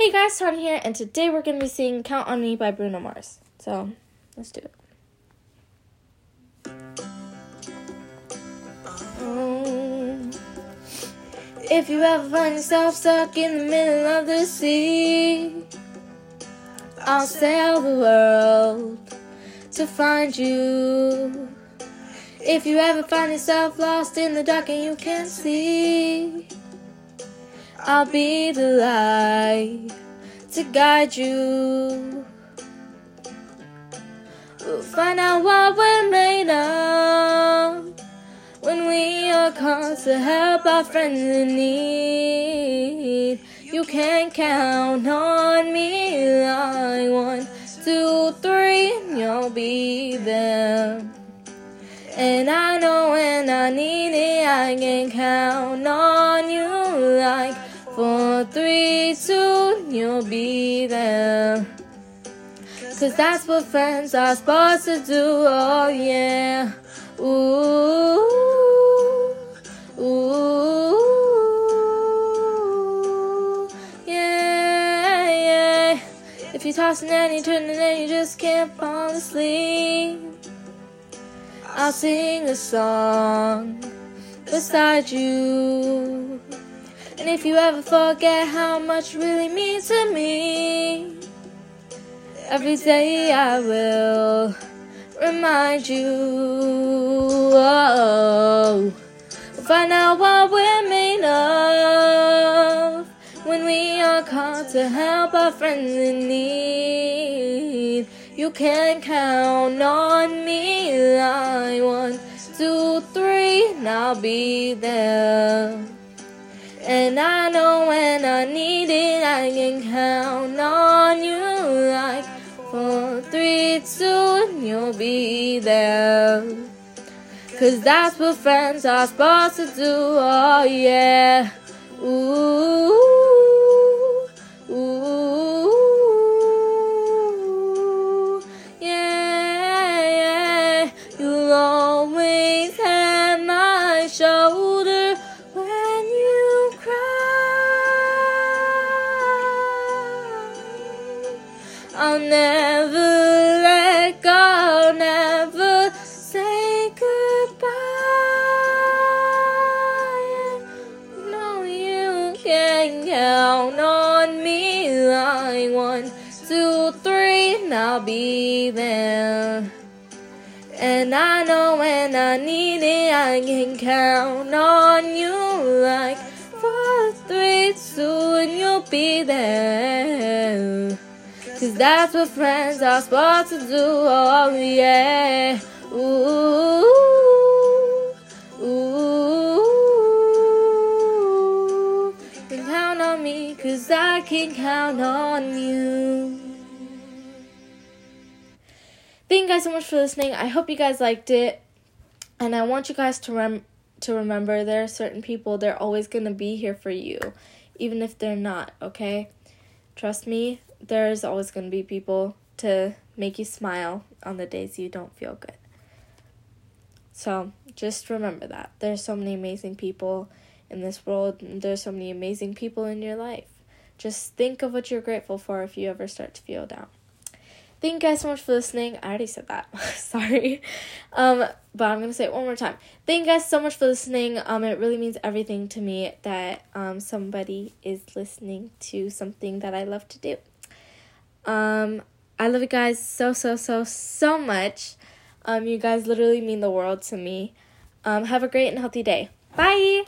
Hey guys, Tanya here, and today we're going to be singing Count on Me by Bruno Mars. So, let's do it. Um, if you ever find yourself stuck in the middle of the sea, I'll sail the world to find you. If you ever find yourself lost in the dark and you can't see, I'll be the light to guide you. We'll find out what we're made of when we are called to help our friends in need. You can count on me like one, two, three, and you'll be there. And I know when I need it, I can count on you like four, three, two, you'll be there. Cause that's what friends are supposed to do, oh yeah. Ooh, ooh, yeah, yeah. If you're tossing and you're turning and you just can't fall asleep, I'll sing a song beside you. And if you ever forget how much really means to me, every day I will remind you. Oh, find out what we're made of when we are called to help our friends in need. You can count on me like one, two, three, and I'll be there. And I know when I need it, I can count on you like four, three, two, you'll be there. Cause that's what friends are supposed to do, oh yeah. Ooh, I'll never let go, never say goodbye. No, you can count on me like one, two, three, and I'll be there. And I know when I need it, I can count on you like four, three, two, and you'll be there. Cause that's what friends are supposed to do, oh yeah. Ooh, ooh. You count on me, cause I can count on you. Thank you guys so much for listening. I hope you guys liked it. And I want you guys to rem- to remember there are certain people they're always going to be here for you even if they're not, okay? Trust me, there's always going to be people to make you smile on the days you don't feel good. So, just remember that. There's so many amazing people in this world. There's so many amazing people in your life. Just think of what you're grateful for if you ever start to feel down. Thank you guys so much for listening. I already said that. Sorry. Um, but I'm going to say it one more time. Thank you guys so much for listening. Um, it really means everything to me that um, somebody is listening to something that I love to do. Um, I love you guys so, so, so, so much. Um, you guys literally mean the world to me. Um, have a great and healthy day. Bye.